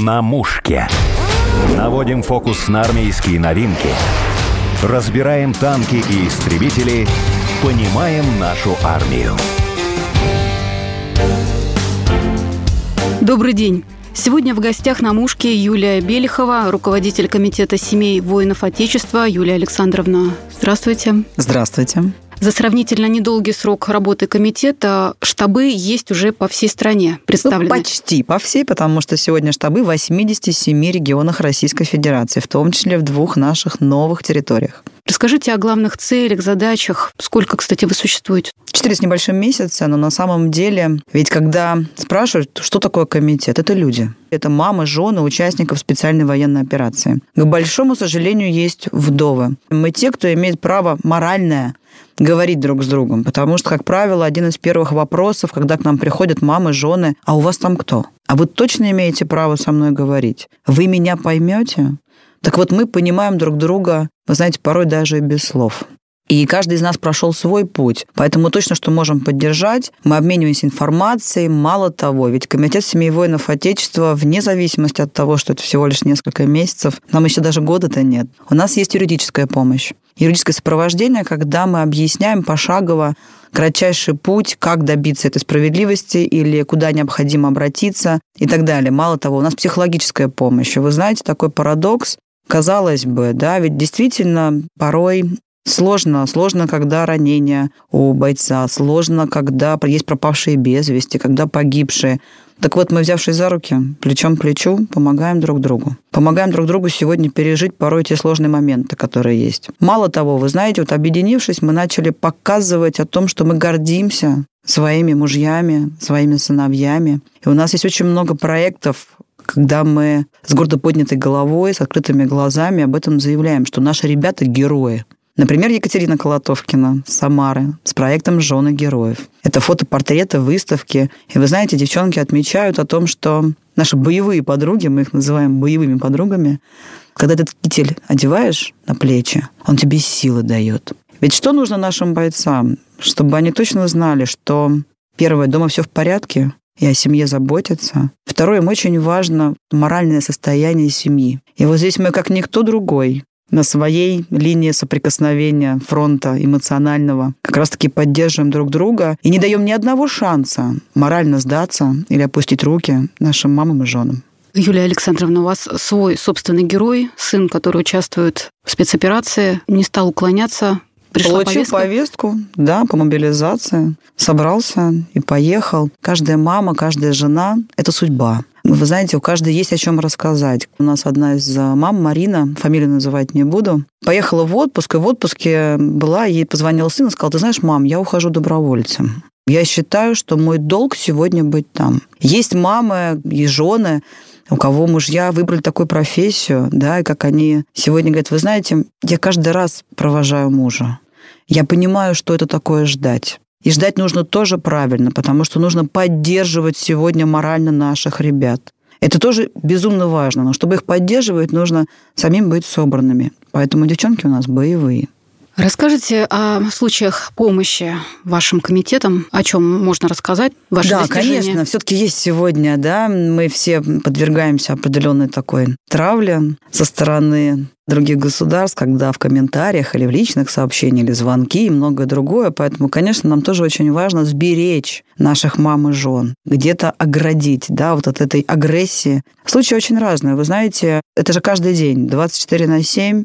На мушке. Наводим фокус на армейские новинки. Разбираем танки и истребители. Понимаем нашу армию. Добрый день. Сегодня в гостях на мушке Юлия Белихова, руководитель комитета семей воинов Отечества. Юлия Александровна, здравствуйте. Здравствуйте. За сравнительно недолгий срок работы комитета штабы есть уже по всей стране представлены. Ну, почти по всей, потому что сегодня штабы в 87 регионах Российской Федерации, в том числе в двух наших новых территориях. Расскажите о главных целях, задачах. Сколько, кстати, вы существуете? Четыре с небольшим месяца, но на самом деле, ведь когда спрашивают, что такое комитет, это люди. Это мамы, жены участников специальной военной операции. К большому сожалению, есть вдовы. Мы те, кто имеет право моральное говорить друг с другом. Потому что, как правило, один из первых вопросов, когда к нам приходят мамы, жены, а у вас там кто? А вы точно имеете право со мной говорить? Вы меня поймете? Так вот, мы понимаем друг друга, вы знаете, порой даже и без слов. И каждый из нас прошел свой путь. Поэтому точно, что можем поддержать. Мы обмениваемся информацией. Мало того, ведь Комитет семей воинов Отечества, вне зависимости от того, что это всего лишь несколько месяцев, нам еще даже года-то нет. У нас есть юридическая помощь. Юридическое сопровождение, когда мы объясняем пошагово кратчайший путь, как добиться этой справедливости или куда необходимо обратиться и так далее. Мало того, у нас психологическая помощь. Вы знаете, такой парадокс, Казалось бы, да, ведь действительно порой Сложно. Сложно, когда ранение у бойца. Сложно, когда есть пропавшие без вести, когда погибшие. Так вот, мы, взявшись за руки, плечом к плечу, помогаем друг другу. Помогаем друг другу сегодня пережить порой те сложные моменты, которые есть. Мало того, вы знаете, вот объединившись, мы начали показывать о том, что мы гордимся своими мужьями, своими сыновьями. И у нас есть очень много проектов, когда мы с гордо поднятой головой, с открытыми глазами об этом заявляем, что наши ребята – герои. Например, Екатерина Колотовкина Самары с проектом «Жены героев». Это фотопортреты, выставки. И вы знаете, девчонки отмечают о том, что наши боевые подруги, мы их называем боевыми подругами, когда этот китель одеваешь на плечи, он тебе силы дает. Ведь что нужно нашим бойцам? Чтобы они точно знали, что первое, дома все в порядке, и о семье заботятся. Второе, им очень важно моральное состояние семьи. И вот здесь мы, как никто другой, на своей линии соприкосновения фронта эмоционального как раз-таки поддерживаем друг друга и не даем ни одного шанса морально сдаться или опустить руки нашим мамам и женам. Юлия Александровна, у вас свой собственный герой, сын, который участвует в спецоперации, не стал уклоняться, Пришла Получил повестка? повестку, да, по мобилизации. Собрался и поехал. Каждая мама, каждая жена – это судьба. Вы знаете, у каждой есть о чем рассказать. У нас одна из э, мам, Марина, фамилию называть не буду, поехала в отпуск, и в отпуске была, ей позвонил сын и сказал, ты знаешь, мам, я ухожу добровольцем. Я считаю, что мой долг сегодня быть там. Есть мамы и жены, у кого мужья выбрали такую профессию, да, и как они сегодня говорят, вы знаете, я каждый раз провожаю мужа. Я понимаю, что это такое ждать. И ждать нужно тоже правильно, потому что нужно поддерживать сегодня морально наших ребят. Это тоже безумно важно, но чтобы их поддерживать, нужно самим быть собранными. Поэтому девчонки у нас боевые. Расскажите о случаях помощи вашим комитетам, о чем можно рассказать, ваши Да, достижения. конечно, все-таки есть сегодня, да, мы все подвергаемся определенной такой травле со стороны других государств, когда в комментариях или в личных сообщениях, или звонки и многое другое. Поэтому, конечно, нам тоже очень важно сберечь наших мам и жен, где-то оградить, да, вот от этой агрессии. Случаи очень разные. Вы знаете, это же каждый день, 24 на 7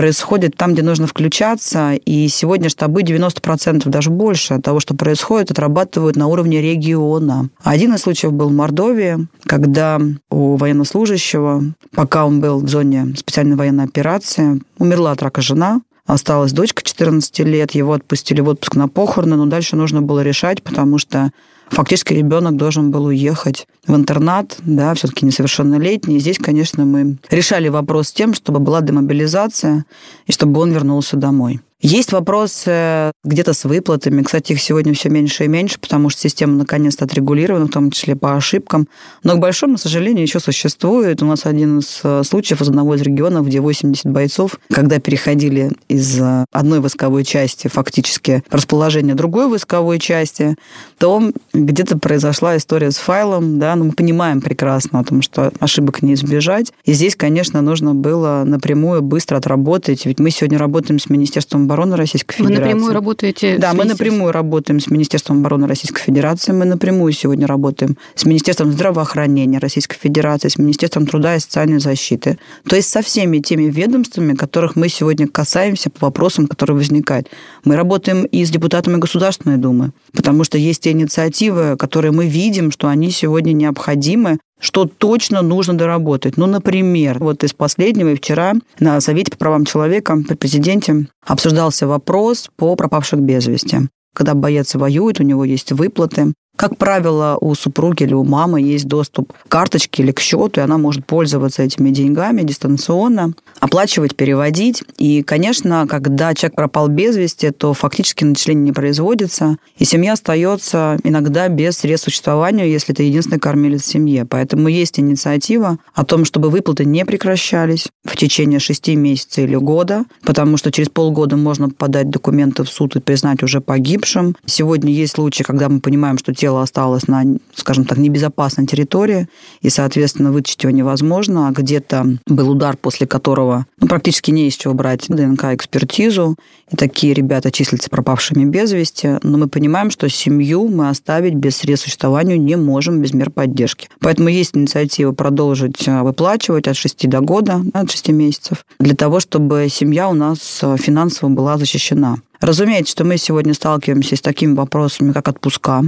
происходит там, где нужно включаться, и сегодня штабы 90%, даже больше того, что происходит, отрабатывают на уровне региона. Один из случаев был в Мордовии, когда у военнослужащего, пока он был в зоне специальной военной операции, умерла от рака жена, Осталась дочка 14 лет, его отпустили в отпуск на похороны, но дальше нужно было решать, потому что фактически ребенок должен был уехать в интернат, да, все-таки несовершеннолетний. И здесь, конечно, мы решали вопрос тем, чтобы была демобилизация и чтобы он вернулся домой. Есть вопросы где-то с выплатами. Кстати, их сегодня все меньше и меньше, потому что система наконец-то отрегулирована, в том числе по ошибкам. Но, к большому сожалению, еще существует. У нас один из э, случаев из одного из регионов, где 80 бойцов, когда переходили из э, одной войсковой части фактически расположение другой войсковой части, то где-то произошла история с файлом, да, но мы понимаем прекрасно о том, что ошибок не избежать. И здесь, конечно, нужно было напрямую быстро отработать, ведь мы сегодня работаем с Министерством обороны Российской Федерации. Вы напрямую работаете Да, мы напрямую работаем с Министерством обороны Российской Федерации, мы напрямую сегодня работаем с Министерством здравоохранения Российской Федерации, с Министерством труда и социальной защиты. То есть со всеми теми ведомствами, которых мы сегодня касаемся по вопросам, которые возникают. Мы работаем и с депутатами Государственной Думы, потому что есть те инициативы, которые мы видим, что они сегодня необходимы что точно нужно доработать. Ну, например, вот из последнего, и вчера на Совете по правам человека при президенте обсуждался вопрос по пропавших без вести. Когда боец воюет, у него есть выплаты, как правило, у супруги или у мамы есть доступ к карточке или к счету, и она может пользоваться этими деньгами дистанционно, оплачивать, переводить. И, конечно, когда человек пропал без вести, то фактически начисление не производится, и семья остается иногда без средств существования, если это единственный кормилец в семье. Поэтому есть инициатива о том, чтобы выплаты не прекращались в течение шести месяцев или года, потому что через полгода можно подать документы в суд и признать уже погибшим. Сегодня есть случаи, когда мы понимаем, что тело тело осталось на, скажем так, небезопасной территории, и, соответственно, вытащить его невозможно. А где-то был удар, после которого ну, практически не из чего брать ДНК-экспертизу, и такие ребята числятся пропавшими без вести. Но мы понимаем, что семью мы оставить без средств существования не можем без мер поддержки. Поэтому есть инициатива продолжить э, выплачивать от 6 до года, от 6 месяцев, для того, чтобы семья у нас э, финансово была защищена. Разумеется, что мы сегодня сталкиваемся с такими вопросами, как отпуска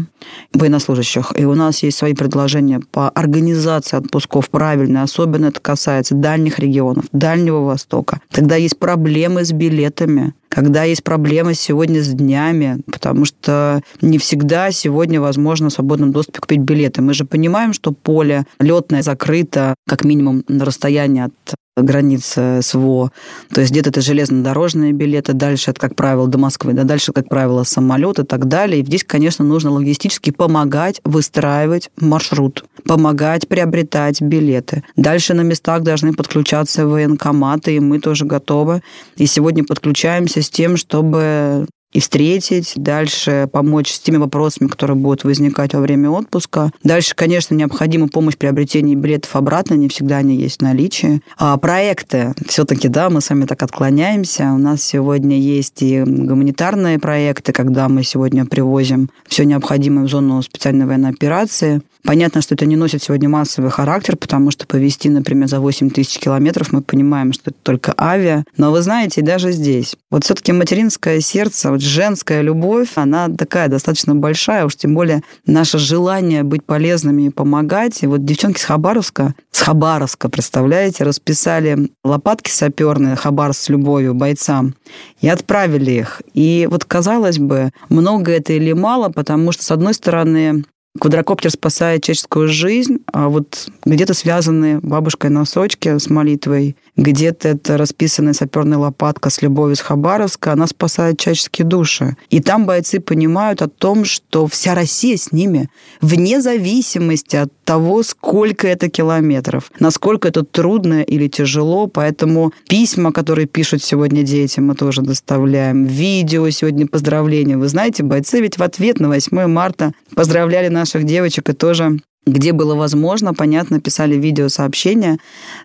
военнослужащих. И у нас есть свои предложения по организации отпусков правильно. Особенно это касается дальних регионов, Дальнего Востока. Тогда есть проблемы с билетами когда есть проблемы сегодня с днями, потому что не всегда сегодня возможно в свободном доступе купить билеты. Мы же понимаем, что поле летное закрыто как минимум на расстоянии от границы СВО. То есть где-то это железнодорожные билеты, дальше это, как правило, до Москвы, да, дальше, как правило, самолет и так далее. И здесь, конечно, нужно логистически помогать выстраивать маршрут, помогать приобретать билеты. Дальше на местах должны подключаться военкоматы, и мы тоже готовы. И сегодня подключаемся с тем, чтобы и встретить, дальше помочь с теми вопросами, которые будут возникать во время отпуска. Дальше, конечно, необходима помощь в приобретении билетов обратно, не всегда они есть в наличии. А проекты, все-таки, да, мы с вами так отклоняемся. У нас сегодня есть и гуманитарные проекты, когда мы сегодня привозим все необходимое в зону специальной военной операции. Понятно, что это не носит сегодня массовый характер, потому что повезти, например, за 8 тысяч километров, мы понимаем, что это только авиа. Но вы знаете, даже здесь, вот все-таки материнское сердце, вот женская любовь, она такая достаточно большая, уж тем более наше желание быть полезными и помогать. И вот девчонки с Хабаровска, с Хабаровска, представляете, расписали лопатки саперные Хабар с любовью бойцам и отправили их. И вот казалось бы, много это или мало, потому что, с одной стороны, Квадрокоптер спасает человеческую жизнь, а вот где-то связаны бабушкой носочки с молитвой, где-то это расписанная саперная лопатка с любовью с Хабаровска, она спасает человеческие души. И там бойцы понимают о том, что вся Россия с ними, вне зависимости от того, сколько это километров, насколько это трудно или тяжело. Поэтому письма, которые пишут сегодня дети, мы тоже доставляем. Видео сегодня поздравления. Вы знаете, бойцы ведь в ответ на 8 марта поздравляли наших девочек и тоже где было возможно, понятно, писали видеосообщения.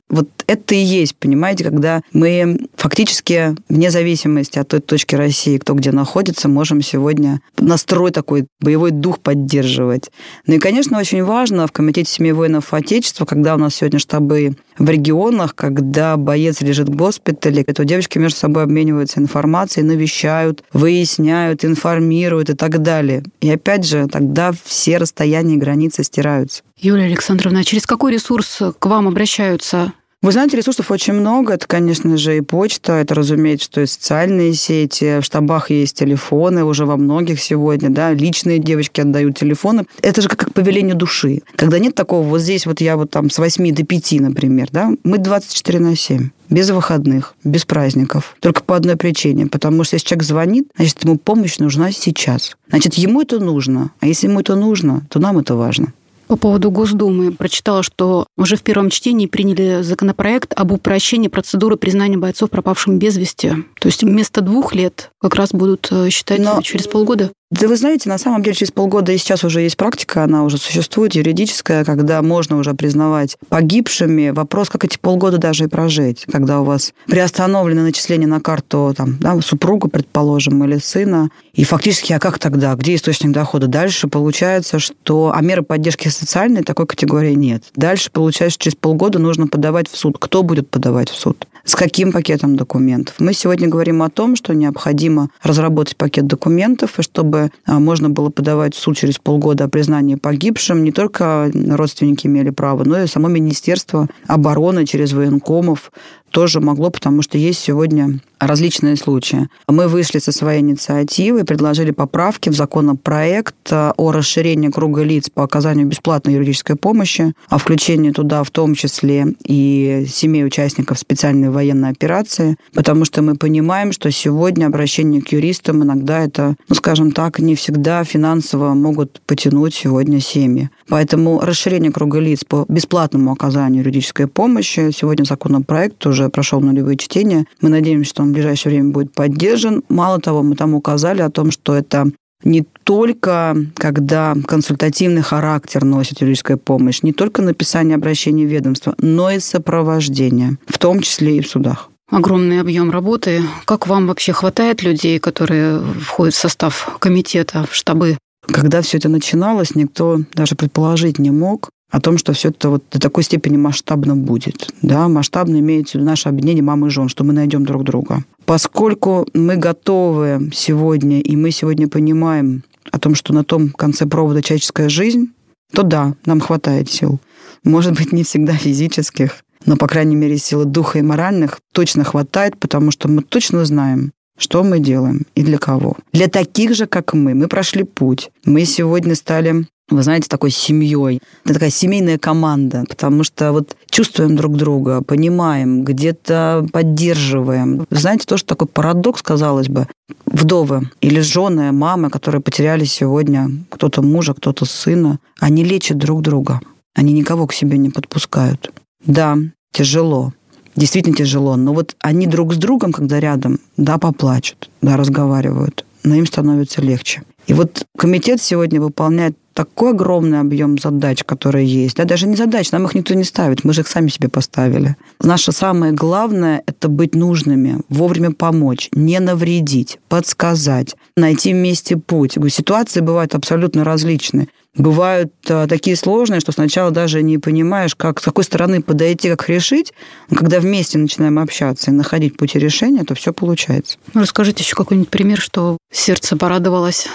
Вот это и есть, понимаете, когда мы фактически вне зависимости от той точки России, кто где находится, можем сегодня настрой такой, боевой дух поддерживать. Ну и, конечно, очень важно в Комитете семьи воинов Отечества, когда у нас сегодня штабы в регионах, когда боец лежит в госпитале, то девочки между собой обмениваются информацией, навещают, выясняют, информируют и так далее. И опять же, тогда все расстояния и границы стираются. Юлия Александровна, а через какой ресурс к вам обращаются Вы знаете, ресурсов очень много. Это, конечно же, и почта, это, разумеется, что и социальные сети. В штабах есть телефоны уже во многих сегодня, да, личные девочки отдают телефоны. Это же как, как повеление души. Когда нет такого, вот здесь вот я вот там с 8 до 5, например, да, мы 24 на 7 без выходных, без праздников. Только по одной причине. Потому что если человек звонит, значит, ему помощь нужна сейчас. Значит, ему это нужно. А если ему это нужно, то нам это важно. По поводу Госдумы прочитала, что уже в первом чтении приняли законопроект об упрощении процедуры признания бойцов пропавшим без вести. То есть вместо двух лет как раз будут э, считать Но... через полгода? Да вы знаете, на самом деле через полгода и сейчас уже есть практика, она уже существует, юридическая, когда можно уже признавать погибшими. Вопрос, как эти полгода даже и прожить, когда у вас приостановлены начисления на карту там, да, супруга, предположим, или сына, и фактически, а как тогда? Где источник дохода? Дальше получается, что... А меры поддержки социальной такой категории нет. Дальше получается, что через полгода нужно подавать в суд. Кто будет подавать в суд? С каким пакетом документов? Мы сегодня говорим о том, что необходимо разработать пакет документов, и чтобы а, можно было подавать в суд через полгода о признании погибшим. Не только родственники имели право, но и само Министерство обороны через военкомов тоже могло, потому что есть сегодня различные случаи. Мы вышли со своей инициативой, предложили поправки в законопроект э, о расширении круга лиц по оказанию бесплатной юридической помощи, о включении туда в том числе и семей участников специальной военной операции, потому что мы понимаем, что сегодня обращение к юристам иногда это, ну, скажем так, не всегда финансово могут потянуть сегодня семьи. Поэтому расширение круга лиц по бесплатному оказанию юридической помощи, сегодня законопроект уже прошел нулевые чтения, мы надеемся, что он в ближайшее время будет поддержан. Мало того, мы там указали о том, что это не только когда консультативный характер носит юридическая помощь, не только написание обращения в ведомство, но и сопровождение, в том числе и в судах. Огромный объем работы. Как вам вообще хватает людей, которые входят в состав комитета, в штабы? Когда все это начиналось, никто даже предположить не мог, о том, что все это вот до такой степени масштабно будет. Да, масштабно имеется в виду наше объединение мамы и жен, что мы найдем друг друга. Поскольку мы готовы сегодня, и мы сегодня понимаем о том, что на том конце провода человеческая жизнь, то да, нам хватает сил. Может быть, не всегда физических, но, по крайней мере, силы духа и моральных точно хватает, потому что мы точно знаем, что мы делаем и для кого. Для таких же, как мы. Мы прошли путь. Мы сегодня стали вы знаете, такой семьей. Это такая семейная команда, потому что вот чувствуем друг друга, понимаем, где-то поддерживаем. Вы знаете, тоже такой парадокс, казалось бы, вдовы или жены, мамы, которые потеряли сегодня кто-то мужа, кто-то сына, они лечат друг друга. Они никого к себе не подпускают. Да, тяжело, действительно тяжело, но вот они друг с другом, когда рядом, да, поплачут, да, разговаривают, но им становится легче. И вот комитет сегодня выполняет такой огромный объем задач, которые есть. Да, даже не задач, нам их никто не ставит, мы же их сами себе поставили. Наше самое главное – это быть нужными, вовремя помочь, не навредить, подсказать, найти вместе путь. Ситуации бывают абсолютно различные. Бывают а, такие сложные, что сначала даже не понимаешь, как, с какой стороны подойти, как решить. Но когда вместе начинаем общаться и находить пути решения, то все получается. Расскажите еще какой-нибудь пример, что сердце порадовалось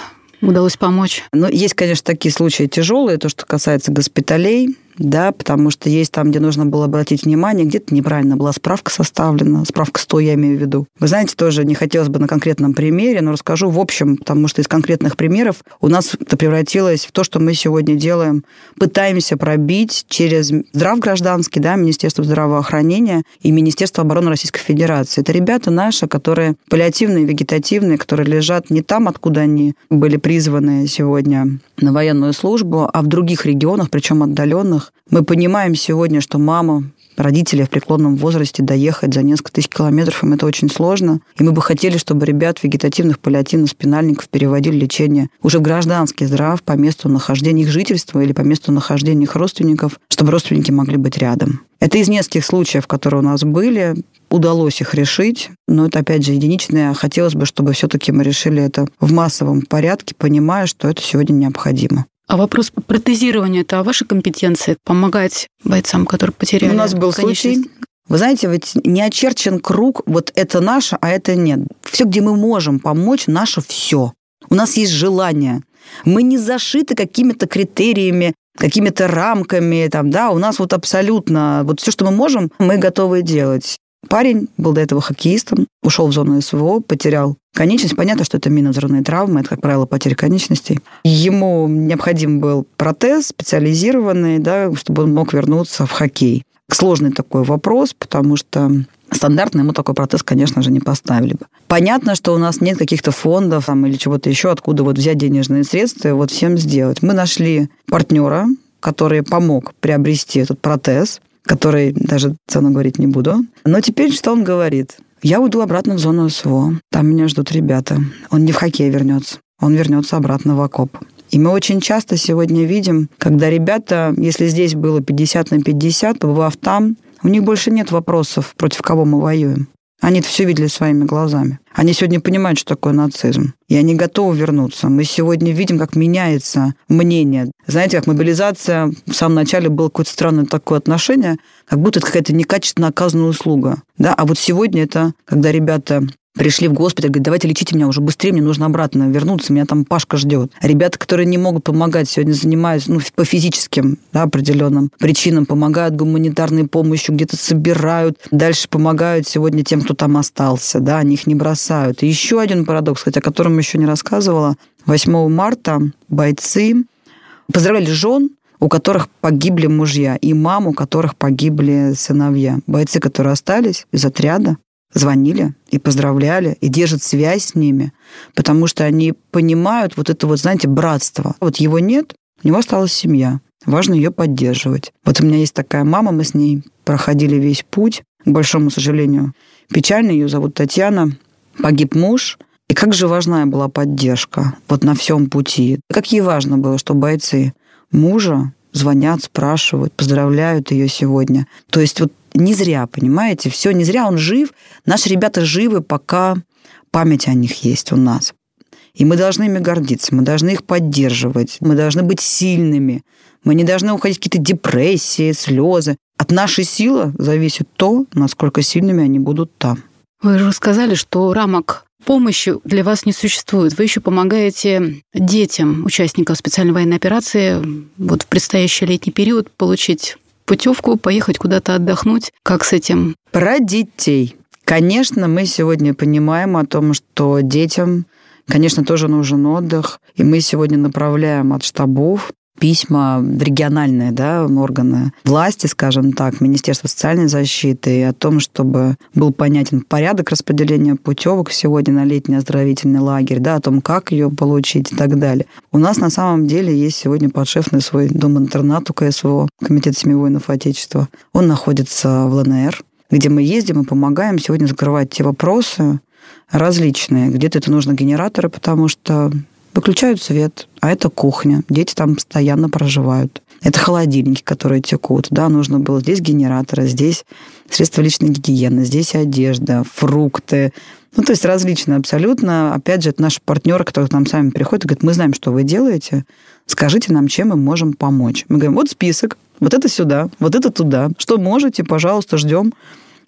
удалось помочь? Ну, есть, конечно, такие случаи тяжелые, то, что касается госпиталей да, потому что есть там, где нужно было обратить внимание, где-то неправильно была справка составлена, справка 100 я имею в виду. Вы знаете, тоже не хотелось бы на конкретном примере, но расскажу в общем, потому что из конкретных примеров у нас это превратилось в то, что мы сегодня делаем, пытаемся пробить через здрав гражданский, да, Министерство здравоохранения и Министерство обороны Российской Федерации. Это ребята наши, которые паллиативные, вегетативные, которые лежат не там, откуда они были призваны сегодня на военную службу, а в других регионах, причем отдаленных. Мы понимаем сегодня, что мама родители в преклонном возрасте доехать за несколько тысяч километров, им это очень сложно. И мы бы хотели, чтобы ребят вегетативных, паллиативных спинальников переводили лечение уже в гражданский здрав по месту нахождения их жительства или по месту нахождения их родственников, чтобы родственники могли быть рядом. Это из нескольких случаев, которые у нас были. Удалось их решить, но это, опять же, единичное. Хотелось бы, чтобы все-таки мы решили это в массовом порядке, понимая, что это сегодня необходимо. А вопрос протезирования – это о вашей компетенции? Помогать бойцам, которые потеряли У нас был случай, вы знаете, ведь не очерчен круг, вот это наше, а это нет. Все, где мы можем помочь, наше все. У нас есть желание. Мы не зашиты какими-то критериями какими-то рамками, там, да, у нас вот абсолютно, вот все, что мы можем, мы готовы делать. Парень был до этого хоккеистом, ушел в зону СВО, потерял конечность. Понятно, что это минозорные травмы, это, как правило, потеря конечностей. Ему необходим был протез специализированный, да, чтобы он мог вернуться в хоккей. Сложный такой вопрос, потому что стандартно ему такой протез, конечно же, не поставили бы. Понятно, что у нас нет каких-то фондов там, или чего-то еще, откуда вот взять денежные средства и вот всем сделать. Мы нашли партнера, который помог приобрести этот протез – который даже цену говорить не буду. Но теперь что он говорит? Я уйду обратно в зону СВО. Там меня ждут ребята. Он не в хоккей вернется. Он вернется обратно в окоп. И мы очень часто сегодня видим, когда ребята, если здесь было 50 на 50, побывав там, у них больше нет вопросов, против кого мы воюем. Они это все видели своими глазами. Они сегодня понимают, что такое нацизм. И они готовы вернуться. Мы сегодня видим, как меняется мнение. Знаете, как мобилизация в самом начале было какое-то странное такое отношение, как будто это какая-то некачественно оказанная услуга. Да? А вот сегодня это, когда ребята пришли в госпиталь, говорят, давайте лечите меня уже быстрее, мне нужно обратно вернуться, меня там Пашка ждет. Ребята, которые не могут помогать, сегодня занимаются ну, по физическим да, определенным причинам, помогают гуманитарной помощью, где-то собирают, дальше помогают сегодня тем, кто там остался, да, они их не бросают. И еще один парадокс, хотя о котором еще не рассказывала, 8 марта бойцы поздравляли жен, у которых погибли мужья, и мам, у которых погибли сыновья. Бойцы, которые остались из отряда, звонили и поздравляли, и держат связь с ними, потому что они понимают вот это вот, знаете, братство. Вот его нет, у него осталась семья. Важно ее поддерживать. Вот у меня есть такая мама, мы с ней проходили весь путь, к большому сожалению. Печально, ее зовут Татьяна. Погиб муж, и как же важная была поддержка вот на всем пути. Как ей важно было, что бойцы мужа звонят, спрашивают, поздравляют ее сегодня. То есть вот не зря, понимаете? Все не зря он жив. Наши ребята живы, пока память о них есть у нас. И мы должны ими гордиться, мы должны их поддерживать, мы должны быть сильными, мы не должны уходить в какие-то депрессии, слезы. От нашей силы зависит то, насколько сильными они будут там. Вы же сказали, что рамок помощи для вас не существует. Вы еще помогаете детям участников специальной военной операции вот в предстоящий летний период получить путевку, поехать куда-то отдохнуть. Как с этим? Про детей. Конечно, мы сегодня понимаем о том, что детям, конечно, тоже нужен отдых. И мы сегодня направляем от штабов письма в региональные да, органы власти, скажем так, Министерство социальной защиты, о том, чтобы был понятен порядок распределения путевок сегодня на летний оздоровительный лагерь, да, о том, как ее получить и так далее. У нас на самом деле есть сегодня подшефный свой дом-интернат у КСВО, Комитет семьи воинов Отечества. Он находится в ЛНР, где мы ездим и помогаем сегодня закрывать те вопросы, различные. Где-то это нужно генераторы, потому что Выключают свет, а это кухня. Дети там постоянно проживают. Это холодильники, которые текут. Да, нужно было здесь генераторы, здесь средства личной гигиены, здесь одежда, фрукты. Ну, то есть различные абсолютно. Опять же, это наши партнеры, которые к нам сами приходят и говорят, мы знаем, что вы делаете, скажите нам, чем мы можем помочь. Мы говорим, вот список, вот это сюда, вот это туда. Что можете, пожалуйста, ждем,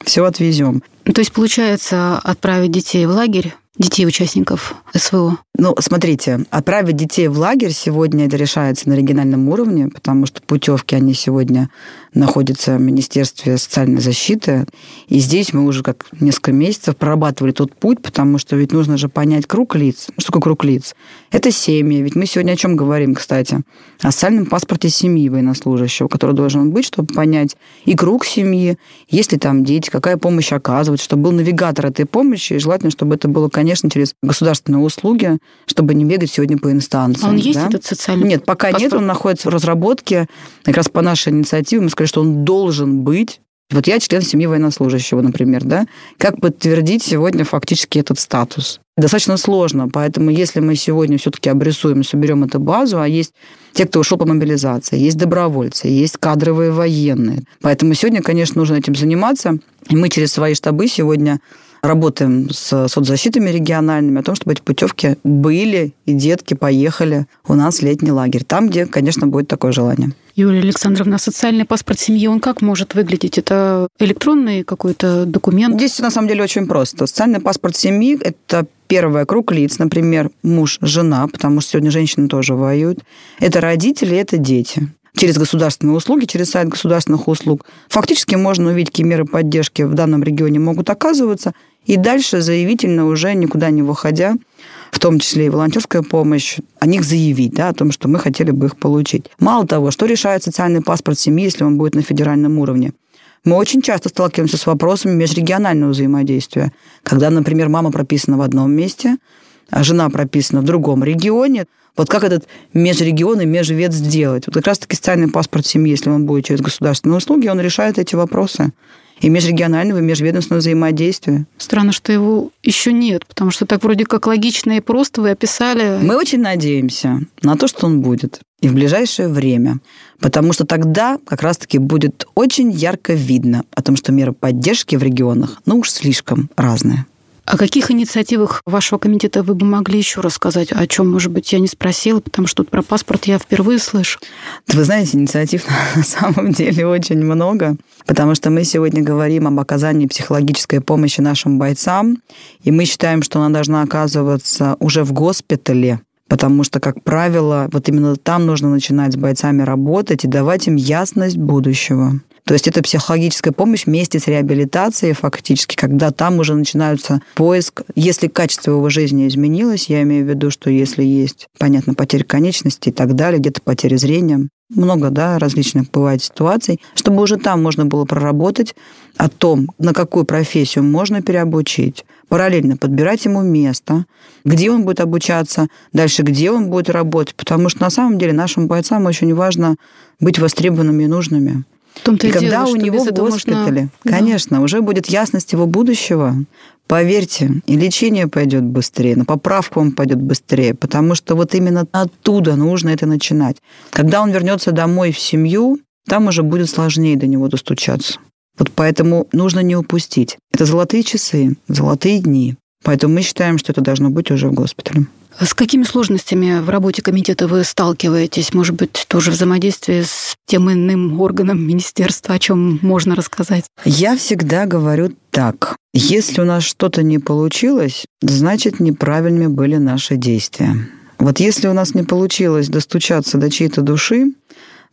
все отвезем. То есть, получается, отправить детей в лагерь детей участников СВО? Ну, смотрите, отправить детей в лагерь сегодня это решается на региональном уровне, потому что путевки, они сегодня находятся в Министерстве социальной защиты. И здесь мы уже как несколько месяцев прорабатывали тот путь, потому что ведь нужно же понять круг лиц. Что такое круг лиц? Это семьи. Ведь мы сегодня о чем говорим, кстати? О социальном паспорте семьи военнослужащего, который должен быть, чтобы понять и круг семьи, есть ли там дети, какая помощь оказывать, чтобы был навигатор этой помощи, и желательно, чтобы это было, конечно, через государственные услуги, чтобы не бегать сегодня по инстанциям. А он есть да? этот социальный Нет, пока паспорт? нет, он находится в разработке. Как раз по нашей инициативе мы сказали, что он должен быть вот я член семьи военнослужащего, например, да? Как подтвердить сегодня фактически этот статус? Достаточно сложно, поэтому если мы сегодня все-таки обрисуем, соберем эту базу, а есть те, кто ушел по мобилизации, есть добровольцы, есть кадровые военные. Поэтому сегодня, конечно, нужно этим заниматься. И мы через свои штабы сегодня работаем с соцзащитами региональными о том, чтобы эти путевки были, и детки поехали у нас в летний лагерь. Там, где, конечно, будет такое желание. Юлия Александровна, социальный паспорт семьи, он как может выглядеть? Это электронный какой-то документ? Здесь на самом деле очень просто. Социальный паспорт семьи – это первый круг лиц, например, муж, жена, потому что сегодня женщины тоже воюют. Это родители, это дети. через государственные услуги, через сайт государственных услуг, фактически можно увидеть, какие меры поддержки в данном регионе могут оказываться, и дальше заявительно уже никуда не выходя, в том числе и волонтерская помощь, о них заявить, да, о том, что мы хотели бы их получить. Мало того, что решает социальный паспорт семьи, если он будет на федеральном уровне? Мы очень часто сталкиваемся с вопросами межрегионального взаимодействия. Когда, например, мама прописана в одном месте, а жена прописана в другом регионе, вот как этот межрегион и межвет сделать? Вот как раз-таки социальный паспорт семьи, если он будет через государственные услуги, он решает эти вопросы и межрегионального, и межведомственного взаимодействия. Странно, что его еще нет, потому что так вроде как логично и просто вы описали. Мы очень надеемся на то, что он будет и в ближайшее время, потому что тогда как раз-таки будет очень ярко видно о том, что меры поддержки в регионах, ну уж слишком разные. О каких инициативах вашего комитета вы бы могли еще рассказать? О чем, может быть, я не спросила, потому что тут про паспорт я впервые слышу. Вы знаете, инициатив на самом деле очень много, потому что мы сегодня говорим об оказании психологической помощи нашим бойцам, и мы считаем, что она должна оказываться уже в госпитале, потому что, как правило, вот именно там нужно начинать с бойцами работать и давать им ясность будущего. То есть это психологическая помощь вместе с реабилитацией фактически, когда там уже начинается поиск. Если качество его жизни изменилось, я имею в виду, что если есть, понятно, потеря конечностей и так далее, где-то потеря зрения, много, да, различных бывает ситуаций, чтобы уже там можно было проработать о том, на какую профессию можно переобучить, параллельно подбирать ему место, где он будет обучаться, дальше где он будет работать, потому что на самом деле нашим бойцам очень важно быть востребованными и нужными. И, и когда дело, у него в госпитале, можно... конечно, да. уже будет ясность его будущего, поверьте, и лечение пойдет быстрее, на поправку он пойдет быстрее, потому что вот именно оттуда нужно это начинать. Когда он вернется домой в семью, там уже будет сложнее до него достучаться. Вот поэтому нужно не упустить. Это золотые часы, золотые дни. Поэтому мы считаем, что это должно быть уже в госпитале. С какими сложностями в работе комитета вы сталкиваетесь? Может быть, тоже взаимодействие с тем иным органом министерства, о чем можно рассказать? Я всегда говорю так. Если у нас что-то не получилось, значит, неправильными были наши действия. Вот если у нас не получилось достучаться до чьей-то души,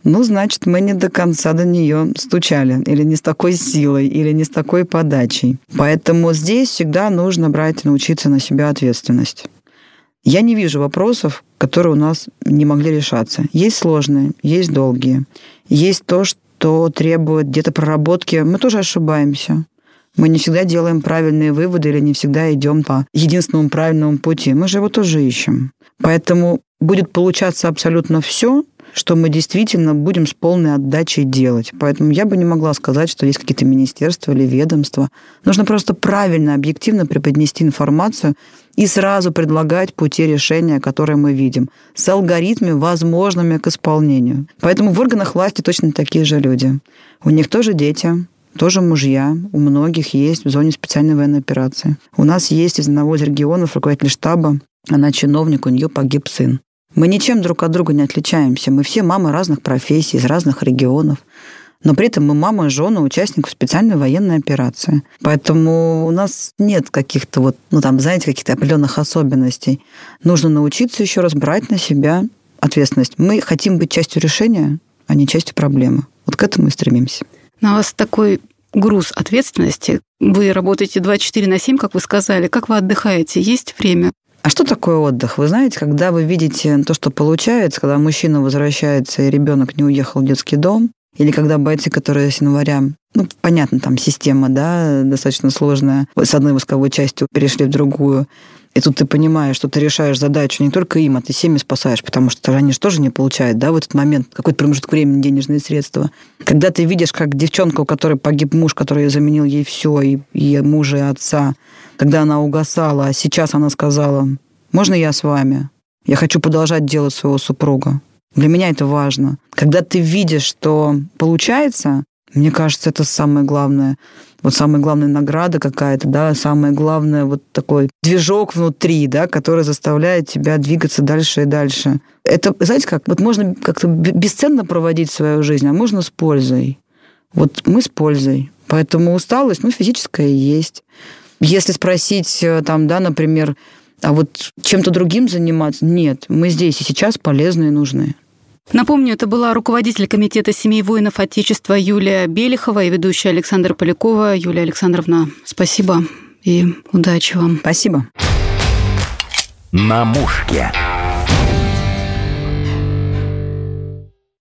ну, значит, мы не до конца до нее стучали, или не с такой силой, или не с такой подачей. Поэтому здесь всегда нужно брать, научиться на себя ответственность. Я не вижу вопросов, которые у нас не могли решаться. Есть сложные, есть долгие. Есть то, что требует где-то проработки. Мы тоже ошибаемся. Мы не всегда делаем правильные выводы или не всегда идем по единственному правильному пути. Мы же его тоже ищем. Поэтому будет получаться абсолютно все, что мы действительно будем с полной отдачей делать. Поэтому я бы не могла сказать, что есть какие-то министерства или ведомства. Нужно просто правильно, объективно преподнести информацию и сразу предлагать пути решения, которые мы видим, с алгоритмами, возможными к исполнению. Поэтому в органах власти точно такие же люди. У них тоже дети, тоже мужья, у многих есть в зоне специальной военной операции. У нас есть из одного из регионов руководитель штаба, она чиновник, у нее погиб сын. Мы ничем друг от друга не отличаемся. Мы все мамы разных профессий, из разных регионов. Но при этом мы мама и жены участников специальной военной операции. Поэтому у нас нет каких-то вот, ну там, знаете, каких-то определенных особенностей. Нужно научиться еще раз брать на себя ответственность. Мы хотим быть частью решения, а не частью проблемы. Вот к этому и стремимся. На вас такой груз ответственности. Вы работаете 24 на 7, как вы сказали. Как вы отдыхаете? Есть время? А что такое отдых? Вы знаете, когда вы видите то, что получается, когда мужчина возвращается и ребенок не уехал в детский дом, или когда бойцы, которые с января, ну, понятно, там система, да, достаточно сложная, с одной восковой частью перешли в другую, и тут ты понимаешь, что ты решаешь задачу не только им, а ты семьи спасаешь, потому что они же тоже не получают, да, в этот момент какой-то промежуток времени денежные средства. Когда ты видишь, как девчонка, у которой погиб муж, который заменил ей все, и, и мужа, и отца, когда она угасала, а сейчас она сказала, можно я с вами? Я хочу продолжать делать своего супруга. Для меня это важно. Когда ты видишь, что получается, мне кажется, это самое главное. Вот самая главная награда какая-то, да, самое главное вот такой движок внутри, да, который заставляет тебя двигаться дальше и дальше. Это, знаете, как, вот можно как-то бесценно проводить свою жизнь, а можно с пользой. Вот мы с пользой. Поэтому усталость, ну, физическая есть. Если спросить, э, там, да, например, а вот чем-то другим заниматься, нет, мы здесь и сейчас полезны и нужны. Напомню, это была руководитель Комитета семей воинов Отечества Юлия Белихова и ведущая Александра Полякова. Юлия Александровна, спасибо и удачи вам. Спасибо. На мушке.